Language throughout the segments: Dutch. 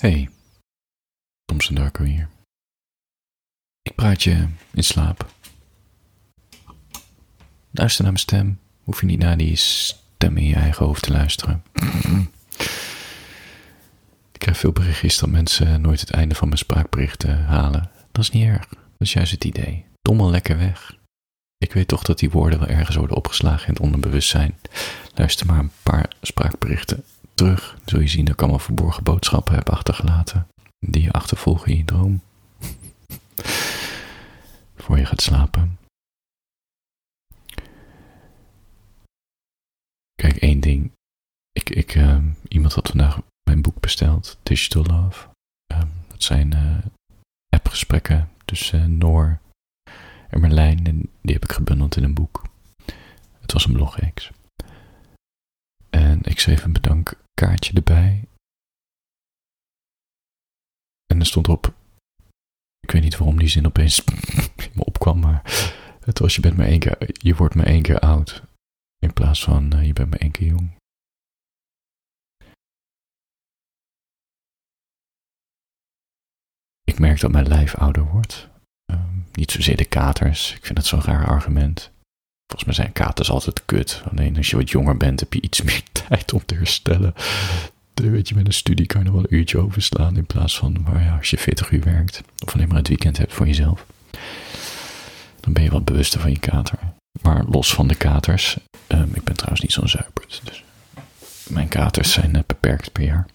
Hey, Thompson Darko hier. Ik praat je in slaap. Luister naar mijn stem. Hoef je niet naar die stem in je eigen hoofd te luisteren. Ik krijg veel berichtjes dat mensen nooit het einde van mijn spraakberichten halen. Dat is niet erg. Dat is juist het idee. Dommel lekker weg. Ik weet toch dat die woorden wel ergens worden opgeslagen in het onderbewustzijn. Luister maar een paar spraakberichten terug. Zul je zien dat ik allemaal verborgen boodschappen heb achtergelaten. Die je achtervolgen in je droom. Voor je gaat slapen. Kijk, één ding. Ik, ik, uh, iemand had vandaag mijn boek besteld, Digital Love. Uh, dat zijn uh, appgesprekken tussen Noor en Merlijn. En die heb ik gebundeld in een boek. Het was een blogreeks. En ik schreef een bedankkaartje erbij. En er stond op. Ik weet niet waarom die zin opeens me opkwam, maar het was: je bent maar één keer, je wordt maar één keer oud. In plaats van uh, je bent maar één keer jong. Ik merk dat mijn lijf ouder wordt. Uh, niet zozeer de katers. Ik vind dat zo'n raar argument. Volgens mij zijn katers altijd kut. Alleen als je wat jonger bent, heb je iets meer tijd om te herstellen. Weet je, met een studie kan je wel een uurtje overslaan. In plaats van maar ja, als je 40 uur werkt. Of alleen maar het weekend hebt voor jezelf. Dan ben je wat bewuster van je kater. Maar los van de katers. Um, ik ben trouwens niet zo'n zuipert. Dus mijn katers zijn uh, beperkt per jaar.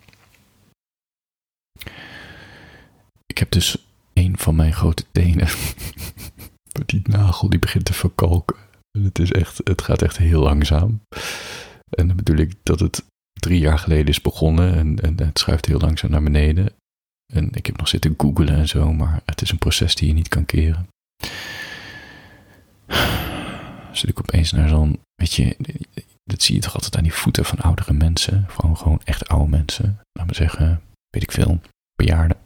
Ik heb dus een van mijn grote tenen. die nagel die begint te verkalken. Het, is echt, het gaat echt heel langzaam. En dan bedoel ik dat het drie jaar geleden is begonnen en, en het schuift heel langzaam naar beneden. En ik heb nog zitten googlen en zo, maar het is een proces die je niet kan keren. Zit ik opeens naar zo'n, weet je, dat zie je toch altijd aan die voeten van oudere mensen. Gewoon, gewoon echt oude mensen. Laat me zeggen, weet ik veel, bejaarden.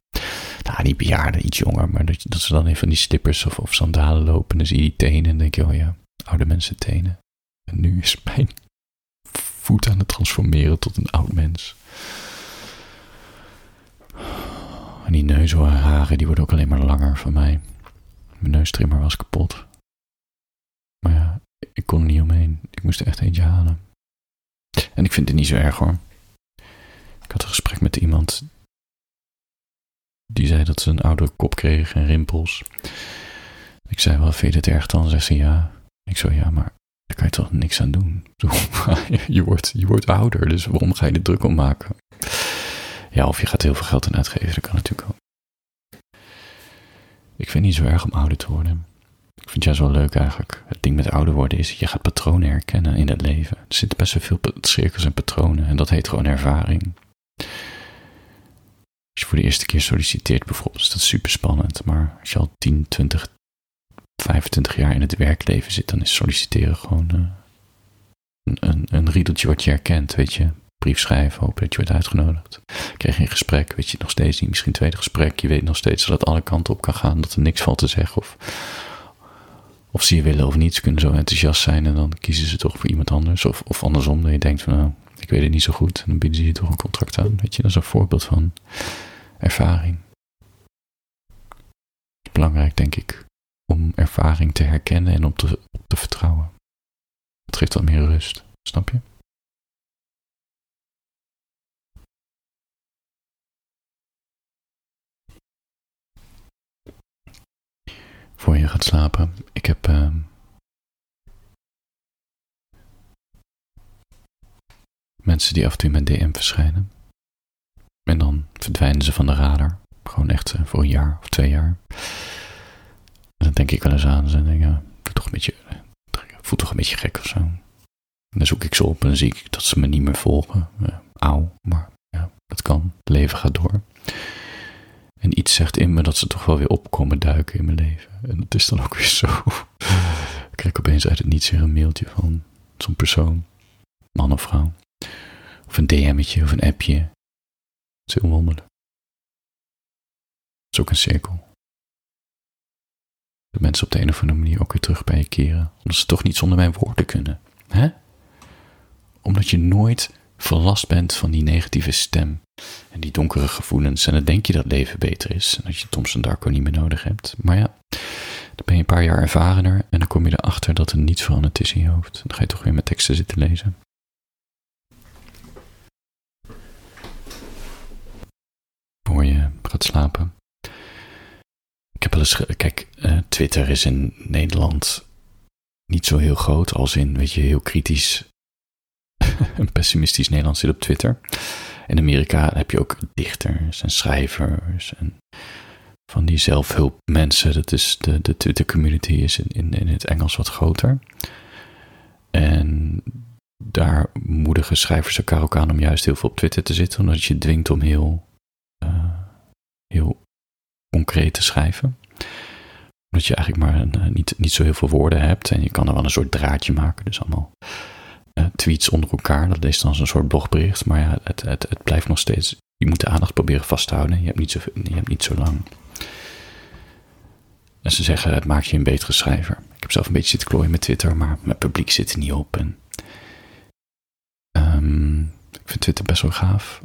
Nou, niet bejaarden, iets jonger, maar dat, dat ze dan even die slippers of, of sandalen lopen. En dan zie je die tenen en denk je, oh ja, oude mensen tenen. En nu is mijn voet aan het transformeren tot een oud mens. En die neusharen, die worden ook alleen maar langer van mij. Mijn neustrimmer was kapot. Maar ja, ik kon er niet omheen. Ik moest er echt eentje halen. En ik vind het niet zo erg hoor. Ik had een gesprek met iemand die zei dat ze een oudere kop kreeg en rimpels. Ik zei wel, vind je het erg dan? Zei ze ja. Ik zo, ja, maar daar kan je toch niks aan doen. je, wordt, je wordt ouder, dus waarom ga je er druk om maken? Ja, of je gaat heel veel geld aan uitgeven, dat kan natuurlijk ook. Ik vind het niet zo erg om ouder te worden. Ik vind het juist wel leuk eigenlijk. Het ding met ouder worden is, je gaat patronen herkennen in het leven. Er zitten best wel veel cirkels en patronen en dat heet gewoon ervaring. Als je voor de eerste keer solliciteert bijvoorbeeld, is dat super spannend. Maar als je al 10, 20, 25 jaar in het werkleven zit, dan is solliciteren gewoon uh, een, een, een riedeltje wat je herkent, weet je. Brief schrijven, hopen dat je wordt uitgenodigd. Krijg je een gesprek, weet je nog steeds niet, misschien een tweede gesprek. Je weet nog steeds dat het alle kanten op kan gaan, dat er niks valt te zeggen. Of, of ze je willen of niet, ze kunnen zo enthousiast zijn en dan kiezen ze toch voor iemand anders. Of, of andersom, dat je denkt van nou, ik weet het niet zo goed. En dan bieden ze je toch een contract aan, weet je. Dat is een voorbeeld van ervaring. Belangrijk, denk ik, ervaring te herkennen en op te, op te vertrouwen. Het geeft wat meer rust, snap je? Voor je gaat slapen, ik heb. Uh, mensen die af en toe mijn DM verschijnen. En dan verdwijnen ze van de radar. Gewoon echt uh, voor een jaar of twee jaar. Dan denk ik wel eens aan en denk, ja, toch een beetje, voelt toch een beetje gek of zo. En dan zoek ik ze op en dan zie ik dat ze me niet meer volgen. Uh, auw, maar ja, dat kan. Het leven gaat door. En iets zegt in me dat ze toch wel weer opkomen duiken in mijn leven. En dat is dan ook weer zo. ik krijg opeens uit het niets weer een mailtje van zo'n persoon. Man of vrouw. Of een DM'tje of een appje. Het is heel wonderlijk. Het is ook een cirkel de mensen op de een of andere manier ook weer terug bij je keren. Omdat ze toch niet zonder mijn woorden kunnen. Hè? Omdat je nooit verlast bent van die negatieve stem en die donkere gevoelens en dan denk je dat leven beter is en dat je Thompson Darko niet meer nodig hebt. Maar ja, dan ben je een paar jaar ervarener en dan kom je erachter dat er niets veranderd is in je hoofd. Dan ga je toch weer met teksten zitten lezen. Hoor je gaat slapen. Kijk, uh, Twitter is in Nederland niet zo heel groot, als in, weet je, heel kritisch een pessimistisch Nederland zit op Twitter. In Amerika heb je ook dichters en schrijvers en van die zelfhulpmensen. Dat is de, de Twitter community is in, in, in het Engels wat groter. En daar moedigen schrijvers elkaar ook aan om juist heel veel op Twitter te zitten, omdat je dwingt om heel, uh, heel concreet te schrijven. Omdat je eigenlijk maar een, eh, niet, niet zo heel veel woorden hebt en je kan er wel een soort draadje maken. Dus allemaal uh, tweets onder elkaar. Dat is dan een soort blogbericht. Maar ja, het, het, het blijft nog steeds. Je moet de aandacht proberen vast te houden. Je hebt niet zo, je hebt niet zo lang. En ze zeggen, het maakt je een betere schrijver. Ik heb zelf een beetje zitten klooien met Twitter, maar mijn publiek zit er niet op. En, um, ik vind Twitter best wel gaaf.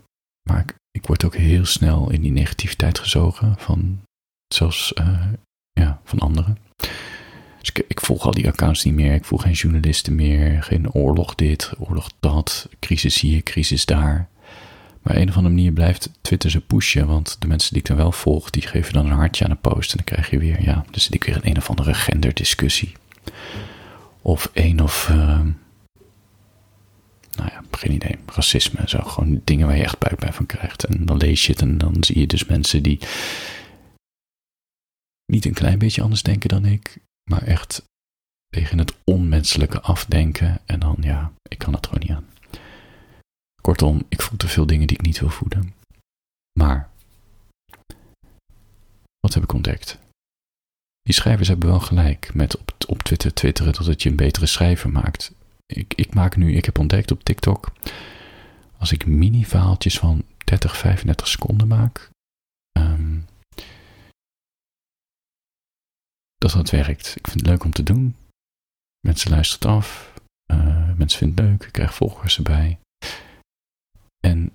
Maar ik, word ook heel snel in die negativiteit gezogen van zelfs ja, van anderen. Dus ik, ik, volg al die accounts niet meer. Ik volg geen journalisten meer. Geen oorlog dit, oorlog dat. Crisis hier, crisis daar. Maar een of andere manier blijft Twitter ze pushen. Want de mensen die ik dan wel volg, die geven dan een hartje aan een post. En dan krijg je weer, ja, dan zit ik weer een of andere genderdiscussie. Of een of, uh, nou ja, geen idee, racisme en zo. Gewoon dingen waar je echt buikpijn van krijgt. En dan lees je het en dan zie je dus mensen die niet een klein beetje anders denken dan ik maar echt tegen het onmenselijke afdenken. En dan, ja, ik kan het gewoon niet aan. Kortom, ik voel te veel dingen die ik niet wil voeden. Maar, wat heb ik ontdekt? Die schrijvers hebben wel gelijk met op, op Twitter twitteren dat het je een betere schrijver maakt. Ik, ik maak nu, ik heb ontdekt op TikTok, als ik mini-verhaaltjes van 30, 35 seconden maak, um, dat dat werkt. Ik vind het leuk om te doen. Mensen luisteren af. Uh, mensen vinden het leuk. Ik krijg volgers erbij. En,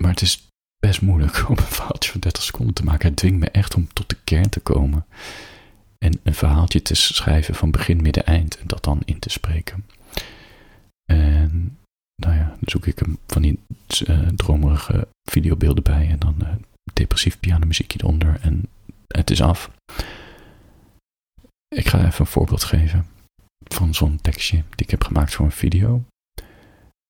maar het is best moeilijk om een verhaaltje van 30 seconden te maken. Het dwingt me echt om tot de kern te komen. En een verhaaltje te schrijven van begin, midden, eind. En dat dan in te spreken. En nou ja, dan zoek ik hem van die uh, dromerige videobeelden bij. En dan uh, depressief pianomuziekje eronder. En het is af. Ik ga even een voorbeeld geven van zo'n tekstje die ik heb gemaakt voor een video.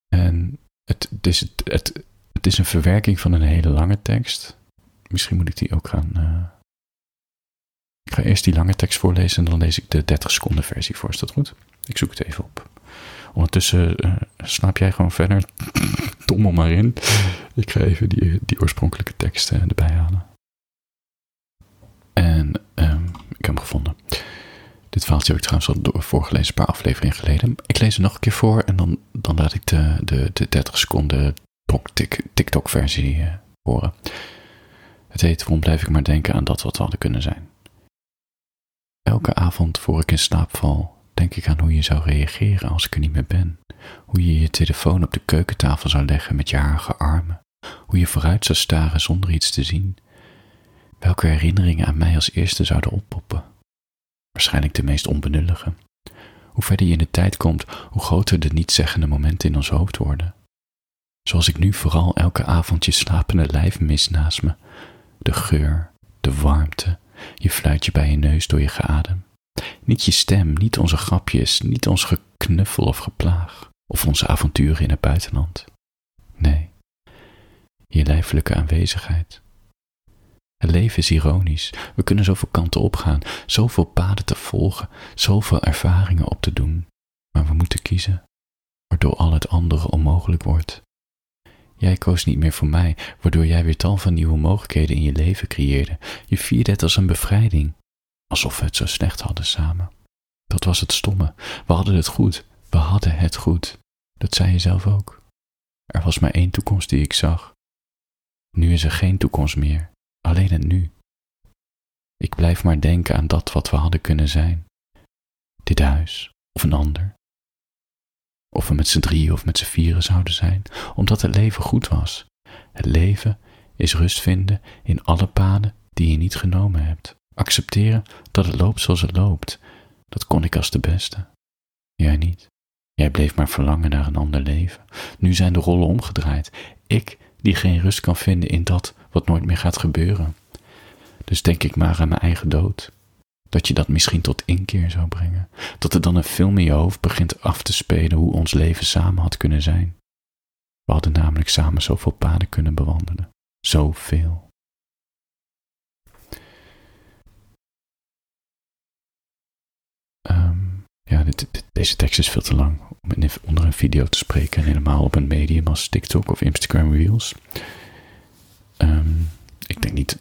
En het, is, het, het, is een verwerking van een hele lange tekst. Misschien moet ik die ook gaan. Uh... Ik ga eerst die lange tekst voorlezen en dan lees ik de 30 seconden versie voor. Is dat goed? Ik zoek het even op. Ondertussen uh, slaap jij gewoon verder. Tommel maar in. Ik ga even die, die oorspronkelijke tekst erbij halen. En um, ik heb hem gevonden. Dit verhaaltje heb ik trouwens al voorgelezen een paar afleveringen geleden. Ik lees het nog een keer voor en dan, dan laat ik de, de, de 30 seconden TikTok-versie uh, horen. Het heet Waarom blijf ik maar denken aan dat wat we hadden kunnen zijn. Elke avond voor ik in slaap val, denk ik aan hoe je zou reageren als ik er niet meer ben. Hoe je je telefoon op de keukentafel zou leggen met je harige armen. Hoe je vooruit zou staren zonder iets te zien. Welke herinneringen aan mij als eerste zouden oppoppen waarschijnlijk de meest onbenullige. Hoe verder je in de tijd komt, hoe groter de nietszeggende momenten in ons hoofd worden. Zoals ik nu vooral elke avond je slapende lijf mis naast me. De geur, de warmte, je fluitje bij je neus door je geadem. Niet je stem, niet onze grapjes, niet ons geknuffel of geplaag, of onze avonturen in het buitenland. Nee, je lijfelijke aanwezigheid. Het leven is ironisch. We kunnen zoveel kanten opgaan, zoveel paden te volgen, zoveel ervaringen op te doen. Maar we moeten kiezen, waardoor al het andere onmogelijk wordt. Jij koos niet meer voor mij, waardoor jij weer tal van nieuwe mogelijkheden in je leven creëerde. Je vierde het als een bevrijding, alsof we het zo slecht hadden samen. Dat was het stomme. We hadden het goed. We hadden het goed. Dat zei je zelf ook. Er was maar één toekomst die ik zag. Nu is er geen toekomst meer alleen het nu. Ik blijf maar denken aan dat wat we hadden kunnen zijn. Dit huis of een ander. Of we met z'n drieën of met z'n vieren zouden zijn, omdat het leven goed was. Het leven is rust vinden in alle paden die je niet genomen hebt. Accepteren dat het loopt zoals het loopt. Dat kon ik als de beste. Jij niet. Jij bleef maar verlangen naar een ander leven. Nu zijn de rollen omgedraaid. Ik die geen rust kan vinden in dat wat nooit meer gaat gebeuren. Dus denk ik maar aan mijn eigen dood. Dat je dat misschien tot inkeer zou brengen. Dat er dan een film in je hoofd begint af te spelen hoe ons leven samen had kunnen zijn. We hadden namelijk samen zoveel paden kunnen bewandelen. Zoveel. Deze tekst is veel te lang om onder een video te spreken. En helemaal op een medium als TikTok of Instagram Reels. Um, ik denk niet.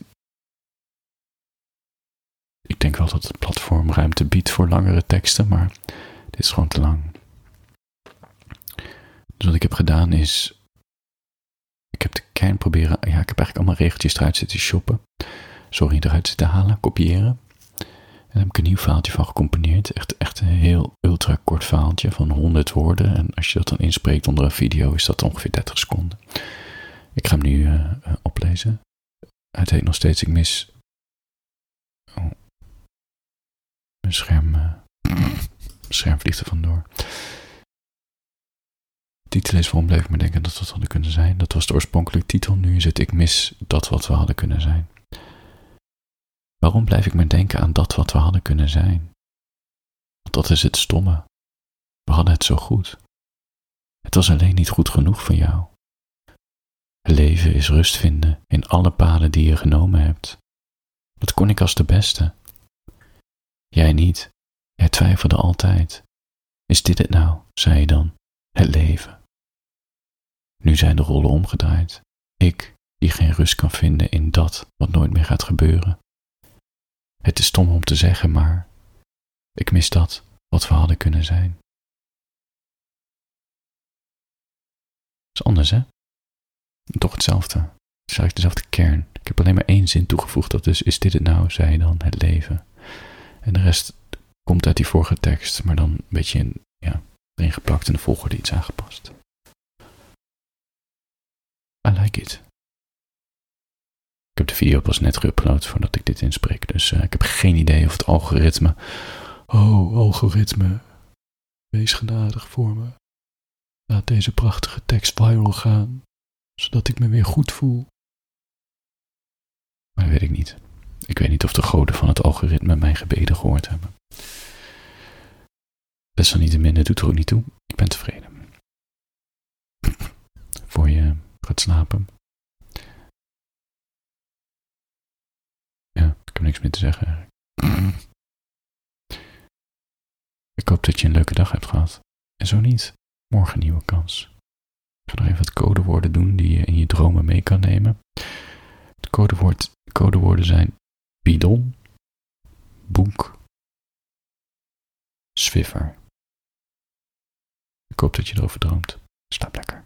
Ik denk wel dat het platform ruimte biedt voor langere teksten, maar dit is gewoon te lang. Dus wat ik heb gedaan is. Ik heb de kern proberen. Ja, ik heb eigenlijk allemaal regeltjes eruit zitten shoppen. Sorry, eruit zitten halen, kopiëren. Daar heb ik een nieuw verhaaltje van gecomponeerd. Echt, echt een heel ultra kort verhaaltje van 100 woorden. En als je dat dan inspreekt onder een video, is dat ongeveer 30 seconden. Ik ga hem nu uh, oplezen. Het heet nog steeds Ik mis. Oh. Mijn scherm. Uh... Scherm vliegt er vandoor. De titel is waarom bleef ik me denken dat dat hadden kunnen zijn. Dat was de oorspronkelijke titel. Nu het Ik mis dat wat we hadden kunnen zijn. Waarom blijf ik me denken aan dat wat we hadden kunnen zijn? Want dat is het stomme. We hadden het zo goed. Het was alleen niet goed genoeg voor jou. Leven is rust vinden in alle paden die je genomen hebt. Dat kon ik als de beste. Jij niet. Jij twijfelde altijd. Is dit het nou, zei je dan, het leven? Nu zijn de rollen omgedraaid. Ik, die geen rust kan vinden in dat wat nooit meer gaat gebeuren. Het is stom om te zeggen, maar ik mis dat wat we hadden kunnen zijn. is anders, hè? Toch hetzelfde. Het is eigenlijk dezelfde kern. Ik heb alleen maar één zin toegevoegd, dat is, is dit het nou, zei dan, het leven. En de rest komt uit die vorige tekst, maar dan een beetje in, ja, erin geplakt en de volgorde iets aangepast. I like it. Ik heb de video pas net geüpload voordat ik dit inspreek, dus uh, ik heb geen idee of het algoritme... Oh, algoritme, wees genadig voor me. Laat deze prachtige tekst viral gaan, zodat ik me weer goed voel. Maar dat weet ik niet. Ik weet niet of de goden van het algoritme mijn gebeden gehoord hebben. Desalniettemin, het doet er ook niet toe. Ik ben tevreden. Voor je gaat slapen. Ja, ik niks meer te zeggen. Ik hoop dat je een leuke dag hebt gehad. En zo niet, morgen een nieuwe kans. Ik ga nog even wat codewoorden doen die je in je dromen mee kan nemen. De codewoord, codewoorden zijn bidon, boek, swiffer. Ik hoop dat je erover droomt. Slaap lekker.